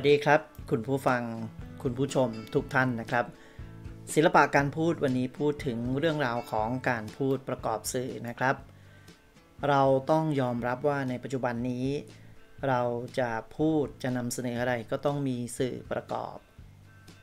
สวัสดีครับ คุณผู้ฟังคุณผู้ชมทุกท่านนะครับ ศิลปะการพูดวันนี้พูดถึงเรื่องราวของการพูดประกอบสื่อนะครับ เราต้องยอมรับว่าในปัจจุบันนี้ เราจะพูดจะนำเสนออะไรก็ต้องมีสื่อประกอบ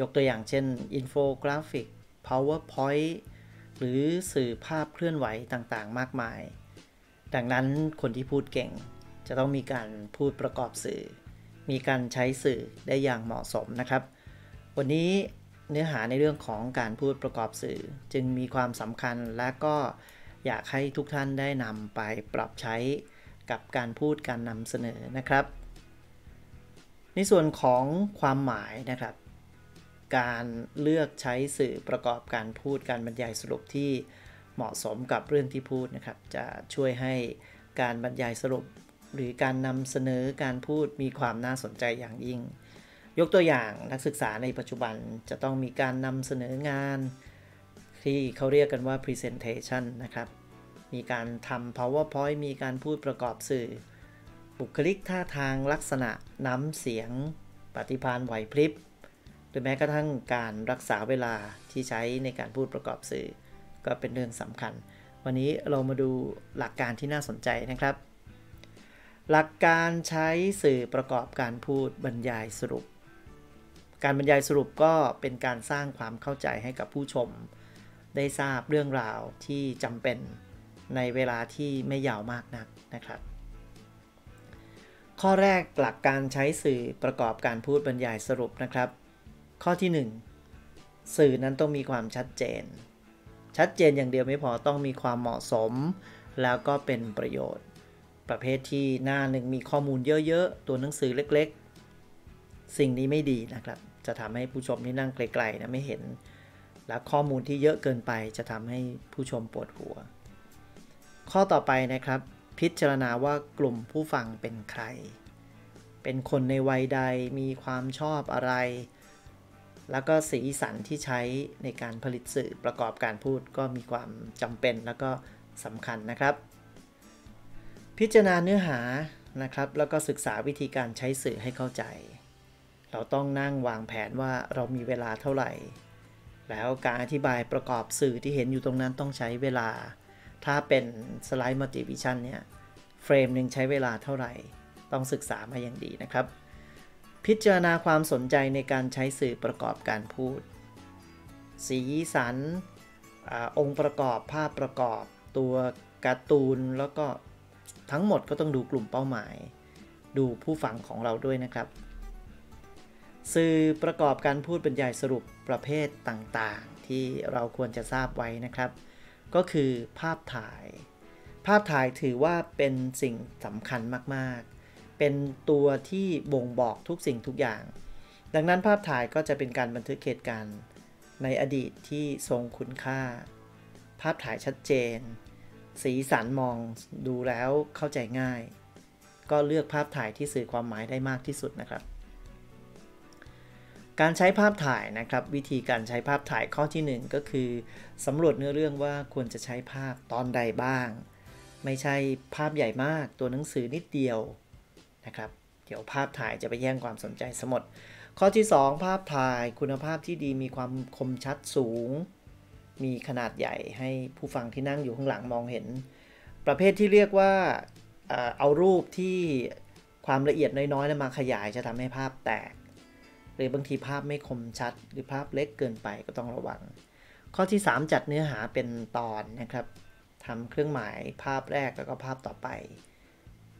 ยกตัวอย่างเช่นอินโฟกราฟิก PowerPoint หรือสื่อภาพเคลื่อนไหวต่างๆ มากมาย ดังนั้นคนที่พูดเก่งจะต้องมีการพูดประกอบสื่อ มีการใช้สื่อได้อย่างเหมาะสมนะครับ วันนี้เนื้อหาในเรื่องของการพูดประกอบสื่อ จึงมีความสำคัญและก็อยากให้ทุกท่านได้นำไปปรับใช้กับการพูดการนำเสนอนะครับ ในส่วนของความหมายนะครับ การเลือกใช้สื่อประกอบการพูดการบรรยายสรุปที่เหมาะสมกับเรื่องที่พูดนะครับ จะช่วยให้การบรรยายสรุป หรือการนำเสนอการพูดมีความน่าสนใจอย่างยิ่ง ยกตัวอย่างนักศึกษาในปัจจุบันจะต้องมีการนำเสนองาน ที่เขาเรียกกันว่า presentation นะครับ มีการทำ powerpoint มีการพูดประกอบสื่อ บุคลิกท่าทางลักษณะน้ำเสียง ปฏิภาณไหวพริบหรือแม้กระทั่งการรักษาเวลาที่ใช้ในการพูดประกอบสื่อ ก็เป็นเรื่องสำคัญ วันนี้เรามาดูหลักการที่น่าสนใจนะครับ หลักการใช้สื่อประกอบการพูดบรรยายสรุป การบรรยายสรุปก็เป็นการสร้างความเข้าใจให้กับผู้ชม ได้ทราบเรื่องราวที่จำเป็นในเวลาที่ไม่ยาวมากนักนะครับ ข้อแรกหลักการใช้สื่อประกอบการพูดบรรยายสรุปนะครับ ข้อที่ 1 สื่อนั้นต้องมีความชัดเจน ชัดเจนอย่างเดียวไม่พอต้องมีความเหมาะสม แล้วก็เป็นประโยชน์ ประเภทที่หน้าหนึ่งมีข้อมูลเยอะๆ ตัวหนังสือเล็กๆ สิ่งนี้ไม่ดีนะครับ จะทำให้ผู้ชมที่นั่งไกลๆนะไม่เห็น และข้อมูลที่เยอะเกินไปจะทำให้ผู้ชมปวดหัว ข้อต่อไปนะครับ พิจารณาว่ากลุ่มผู้ฟังเป็นใคร เป็นคนในวัยใดมีความชอบอะไร แล้วก็สีสันที่ใช้ในการผลิตสื่อประกอบการพูดก็มีความจำเป็นแล้วก็สำคัญนะครับ พิจารณาเนื้อหานะครับ แล้วก็ศึกษาวิธีการใช้สื่อให้เข้าใจ เราต้องนั่งวางแผนว่าเรามีเวลาเท่าไหร่ แล้วการอธิบายประกอบสื่อที่เห็นอยู่ตรงนั้นต้องใช้เวลา ถ้าเป็นสไลด์ multivision เนี่ย frame หนึ่งใช้เวลาเท่าไหร่ ต้องศึกษามาอย่างดีนะครับ พิจารณาความสนใจในการใช้สื่อประกอบการพูด สีสันอองค์ประกอบภาพประกอบ ตัวการ์ตูนแล้วก็ ทั้งหมดก็ต้องดูกลุ่มเป้าหมาย ดูผู้ฟังของเราด้วยนะครับ สื่อประกอบการพูดบรรยายสรุปประเภทต่างๆ ที่เราควรจะทราบไว้นะครับ ก็คือภาพถ่าย ภาพถ่ายถือว่าเป็นสิ่งสำคัญมากๆ เป็นตัวที่บ่งบอกทุกสิ่งทุกอย่าง ดังนั้นภาพถ่ายก็จะเป็นการบันทึกเหตุการณ์ในอดีตที่ทรงคุณค่า ภาพถ่ายชัดเจน สีสันมองดูแล้วเข้าใจง่าย ก็เลือกภาพถ่ายที่สื่อความหมายได้มากที่สุดนะครับ การใช้ภาพถ่ายนะครับ วิธีการใช้ภาพถ่ายข้อที่ 1 ก็คือสำรวจเนื้อเรื่องว่าควรจะใช้ภาพตอนใดบ้าง ไม่ใช่ภาพใหญ่มากตัวหนังสือนิดเดียวนะครับ เดี๋ยวภาพถ่ายจะไปแย่งความสนใจสมดข้อที่ 2 ภาพถ่ายคุณภาพที่ดีมีความคมชัดสูง มีขนาดใหญ่ให้ผู้ฟังที่นั่งอยู่ข้างหลังมองเห็น ประเภทที่เรียกว่าเอารูปที่ความละเอียดน้อยๆมาขยายจะทำให้ภาพแตก หรือบางทีภาพไม่คมชัด หรือภาพเล็กเกินไปก็ต้องระวัง ข้อที่ 3 จัดเนื้อหาเป็นตอนนะครับทำเครื่องหมายภาพแรกแล้วก็ภาพต่อไป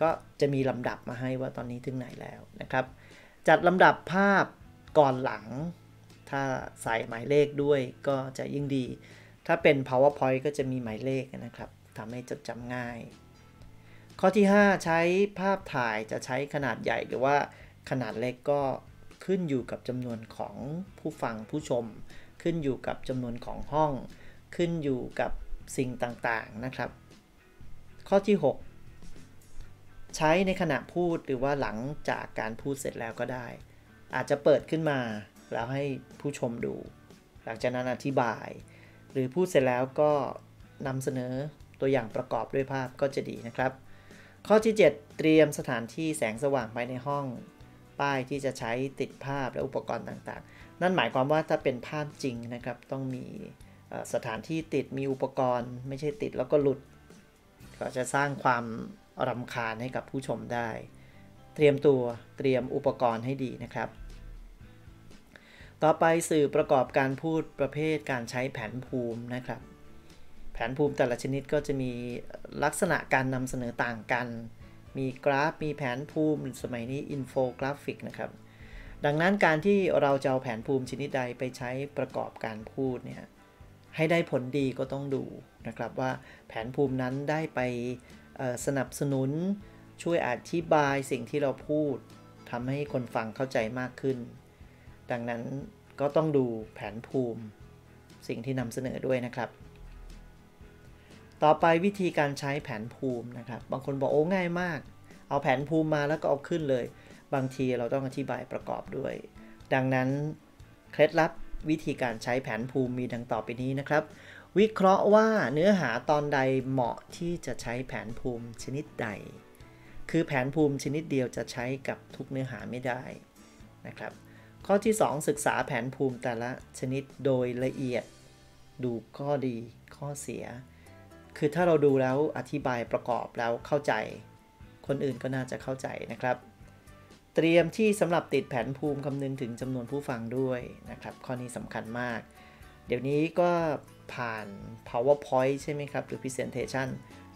ก็จะมีลำดับมาให้ว่าตอนนี้ถึงไหนแล้วนะครับ จัดลำดับภาพก่อนหลัง ถ้าใส่หมายเลขด้วยก็จะยิ่งดี ถ้าเป็น powerpoint ก็จะมีหมายเลขนะครับทำให้จดจำง่าย ข้อที่ 5 ใช้ภาพถ่ายจะใช้ขนาดใหญ่หรือว่าขนาดเล็กก็ขึ้นอยู่กับจำนวนของผู้ฟังผู้ชม ขึ้นอยู่กับจำนวนของห้อง ขึ้นอยู่กับสิ่งต่างๆนะครับ ข้อที่ 6 ใช้ในขณะพูดหรือว่าหลังจากการพูดเสร็จแล้วก็ได้ อาจจะเปิดขึ้นมา แล้วให้ผู้ชมดู หลังจากนั้นอธิบาย หรือพูดเสร็จแล้วก็นำเสนอตัวอย่างประกอบด้วยภาพก็จะดีนะครับ ข้อที่ 7 เตรียมสถานที่แสงสว่างภายในห้อง ป้ายที่จะใช้ติดภาพและอุปกรณ์ต่างๆ นั่นหมายความว่าถ้าเป็นภาพจริงนะครับ ต้องมีสถานที่ติดมีอุปกรณ์ ไม่ใช่ติดแล้วก็หลุด ก็จะสร้างความรำคาญให้กับผู้ชมได้ เตรียมตัวเตรียมอุปกรณ์ให้ดีนะครับ ต่อไปสื่อประกอบการพูดประเภทการใช้แผนภูมินะครับ แผนภูมิแต่ละชนิดก็จะมีลักษณะการนำเสนอต่างกัน มีกราฟ มีแผนภูมิสมัยนี้อินโฟกราฟิกนะครับ ดังนั้นการที่เราจะเอาแผนภูมิชนิดใดไปใช้ประกอบการพูดเนี่ยให้ได้ผลดีก็ต้องดูนะครับว่าแผนภูมินั้นได้ไปสนับสนุนช่วยอธิบายสิ่งที่เราพูดทำให้คนฟังเข้าใจมากขึ้น ดังนั้นก็ต้องดูแผนภูมิสิ่งที่นำเสนอด้วยนะครับ ต่อไปวิธีการใช้แผนภูมินะครับ บางคนบอกโอ้ง่ายมาก เอาแผนภูมิมาแล้วก็เอาขึ้นเลย บางทีเราต้องอธิบายประกอบด้วย ดังนั้นเคล็ดลับวิธีการใช้แผนภูมิมีดังต่อไปนี้นะครับ วิเคราะห์ว่าเนื้อหาตอนใดเหมาะที่จะใช้แผนภูมิชนิดใด คือแผนภูมิชนิดเดียวจะใช้กับทุกเนื้อหาไม่ได้นะครับ ข้อที่ 2 ศึกษาแผนภูมิแต่ละชนิดโดยละเอียด ดูข้อดีข้อเสีย คือถ้าเราดูแล้วอธิบายประกอบแล้วเข้าใจ คนอื่นก็น่าจะเข้าใจนะครับ เตรียมที่สำหรับติดแผนภูมิคำนึงถึงจำนวนผู้ฟังด้วยนะครับ ข้อนี้สำคัญมาก เดี๋ยวนี้ก็ผ่าน PowerPoint ใช่ไหมครับ หรือ Presentation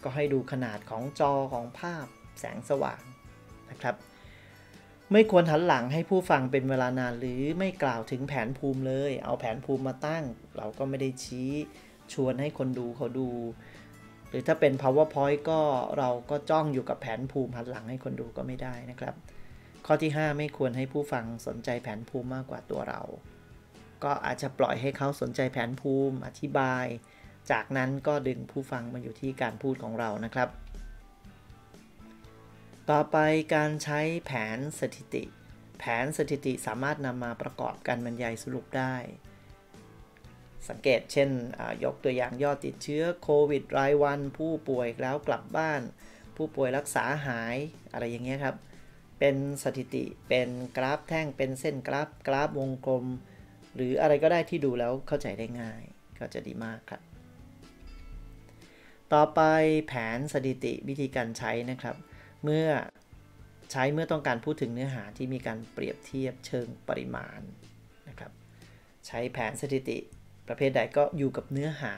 ก็ให้ดูขนาดของจอของภาพแสงสว่างนะครับ ไม่ควรหันหลังให้ผู้ฟังเป็นเวลานานหรือไม่กล่าวถึงแผนภูมิเลย เอาแผนภูมิมาตั้ง เราก็ไม่ได้ชี้ชวนให้คนดูเขาดู หรือถ้าเป็น PowerPoint ก็เราก็จ้องอยู่กับแผนภูมิหันหลังให้คนดูก็ไม่ได้นะครับ ข้อที่ 5 ไม่ควรให้ผู้ฟังสนใจแผนภูมิมากกว่าตัวเรา ก็อาจจะปล่อยให้เขาสนใจแผนภูมิอธิบาย จากนั้นก็ดึงผู้ฟังมาอยู่ที่การพูดของเรานะครับ ต่อไปการใช้แผนสถิติ แผนสถิติสามารถนำมาประกอบการบรรยายสรุปได้ สังเกตเช่น ยกตัวอย่างยอดติดเชื้อโควิดรายวัน ผู้ป่วยแล้วกลับบ้าน ผู้ป่วยรักษาหายอะไรอย่างเงี้ยครับ เป็นสถิติเป็นกราฟแท่งเป็นเส้นกราฟกราฟวงกลม หรืออะไรก็ได้ที่ดูแล้วเข้าใจได้ง่าย ก็จะดีมากครับ ต่อไปแผนสถิติวิธีการใช้นะครับ เมื่อใช้เมื่อต้องการพูดถึงเนื้อหาที่มีการเปรียบเทียบเชิงปริมาณนะครับ ใช้แผนสถิติประเภทใดก็อยู่กับเนื้อหา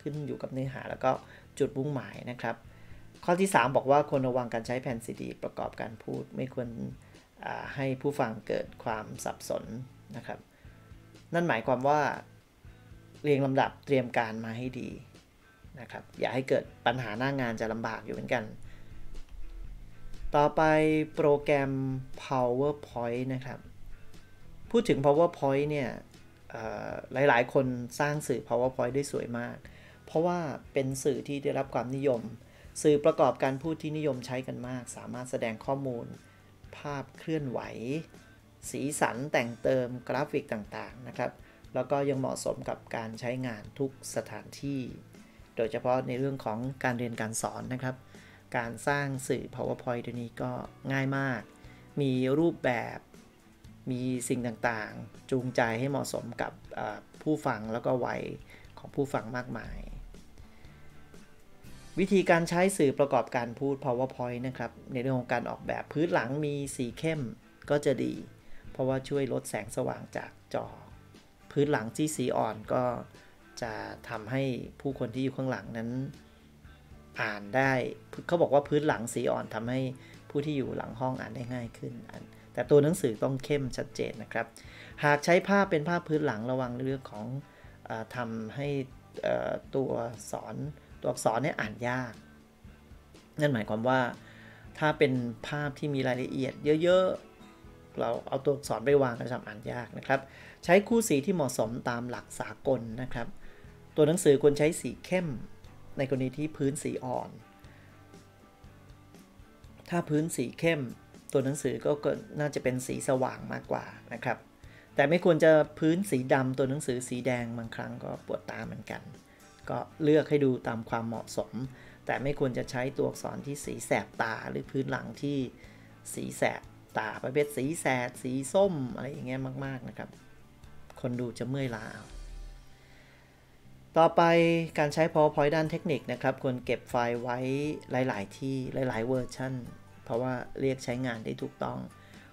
ขึ้นอยู่กับเนื้อหาแล้วก็จุดมุ่งหมายนะครับ ข้อที่ 3 บอกว่าควรระวังการใช้แผนสถิติประกอบการพูด ไม่ควรให้ผู้ฟังเกิดความสับสนนะครับ นั่นหมายความว่าเรียงลำดับเตรียมการมาให้ดีนะครับ อย่าให้เกิดปัญหาหน้างงานจะลำบากอยู่เหมือนกัน ต่อไปโปรแกรม PowerPoint นะครับ พูดถึง PowerPoint เนี่ยหลายๆ คนสร้างสื่อ PowerPoint ได้สวยมาก เพราะว่าเป็นสื่อที่ได้รับความนิยม สื่อประกอบการพูดที่นิยมใช้กันมาก สามารถแสดงข้อมูล ภาพเคลื่อนไหว สีสันแต่งเติมกราฟิกต่างๆ นะครับ แล้วก็ยังเหมาะสมกับการใช้งานทุกสถานที่ โดยเฉพาะในเรื่องของการเรียนการสอนนะครับ การสร้างสื่อ PowerPoint ตัวนี้ก็ง่ายมาก มีรูปแบบ มีสิ่งต่างๆ จูงใจให้เหมาะสมกับผู้ฟังแล้วก็วัยของผู้ฟังมากมาย วิธีการใช้สื่อประกอบการพูด PowerPoint นะครับ ในเรื่องของการออกแบบพื้นหลังมีสีเข้มก็จะดี เพราะว่าช่วยลดแสงสว่างจากจอ พื้นหลังที่สีอ่อนก็จะทำให้ผู้คนที่อยู่ข้างหลังนั้น อ่านได้เขาบอกว่าพื้นหลังสีอ่อนทำให้ผู้ที่อยู่หลังห้องอ่านได้ง่ายขึ้น แต่ตัวหนังสือต้องเข้มชัดเจนนะครับ หากใช้ภาพเป็นภาพพื้นหลังระวังเรื่องของอทำให้ตัวสอนตัวอักษรเนี่ยอ่านยาก นั่นหมายความว่าถ้าเป็นภาพที่มีรายละเอียดเยอะเราเอาตัวอักษรไปวางก็จะอ่านยากนะครับ ใช้คู่สีที่เหมาะสมตามหลักสากลนะครับ ตัวหนังสือควรใช้สีเข้ม ในกรณีที่พื้นสีอ่อน ถ้าพื้นสีเข้ม ตัวหนังสือก็น่าจะเป็นสีสว่างมากกว่านะครับ แต่ไม่ควรจะพื้นสีดำตัวหนังสือสีแดงบางครั้งก็ปวดตาเหมือนกัน ก็เลือกให้ดูตามความเหมาะสม แต่ไม่ควรจะใช้ตัวอักษรที่สีแสบตาหรือพื้นหลังที่สีแสบตาประเภทสีแสดสีส้มอะไรอย่างเงี้ยมาก ๆนะครับ คนดูจะเมื่อยล้า ต่อไปการใช้ PowerPoint ด้านเทคนิคนะครับควรเก็บไฟล์ไว้หลาย ๆ ที่หลาย ๆ เวอร์ชันเพราะว่าเรียกใช้งานได้ถูกต้อง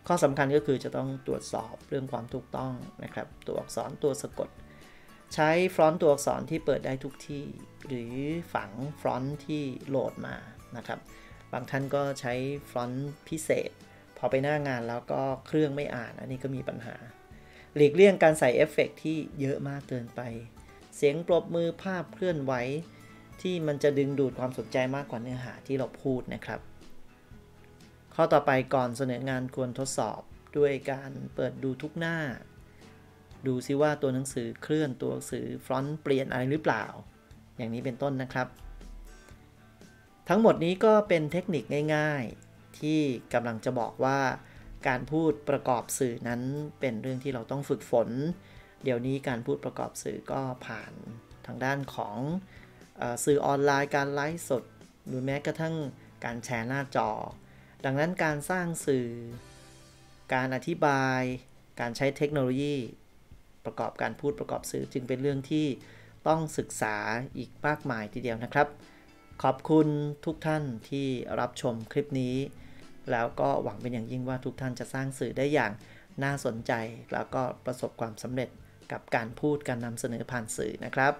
ข้อสำคัญก็คือจะต้องตรวจสอบเรื่องความถูกต้องนะครับ ตัวอักษรตัวสะกด ใช้ฟรอนต์ตัวอักษรที่เปิดได้ทุกที่ หรือฝังฟรอนต์ที่โหลดมานะครับ บางท่านก็ใช้ฟรอนต์พิเศษ พอไปหน้างานแล้วก็เครื่องไม่อ่าน อันนี้ก็มีปัญหา หลีกเลี่ยงการใส่เอฟเฟกที่เยอะมากเกินไป เสียงปรบมือภาพเคลื่อนไหวที่มันจะดึงดูดความสนใจมากกว่าเนื้อหาที่เราพูดนะครับ ข้อต่อไปก่อนเสนองานควรทดสอบด้วยการเปิดดูทุกหน้า ดูซิว่าตัวหนังสือเคลื่อนตัวหนังสือฟรอนต์เปลี่ยนอะไรหรือเปล่า อย่างนี้เป็นต้นนะครับ ทั้งหมดนี้ก็เป็นเทคนิคง่าย ๆ ที่กำลังจะบอกว่าการพูดประกอบสื่อนั้นเป็นเรื่องที่เราต้องฝึกฝน เดี๋ยวนี้การพูดประกอบสื่อก็ผ่านทางด้านของอสื่อออนไลน์การไลฟ์สด หรือแม้กระทั่งการแชร์หน้าจอ ดังนั้นการสร้างสื่อ การอธิบาย การใช้เทคโนโลยี ประกอบการพูดประกอบสื่อจึงเป็นเรื่องที่ต้องศึกษาอีกมากมายทีเดียวนะครับ ขอบคุณทุกท่านที่รับชมคลิปนี้ แล้วก็หวังเป็นอย่างยิ่งว่าทุกท่านจะสร้างสื่อได้อย่างน่าสนใจ แล้วก็ประสบความสำเร็จ กับการพูดการนำเสนอผ่านสื่อนะครับ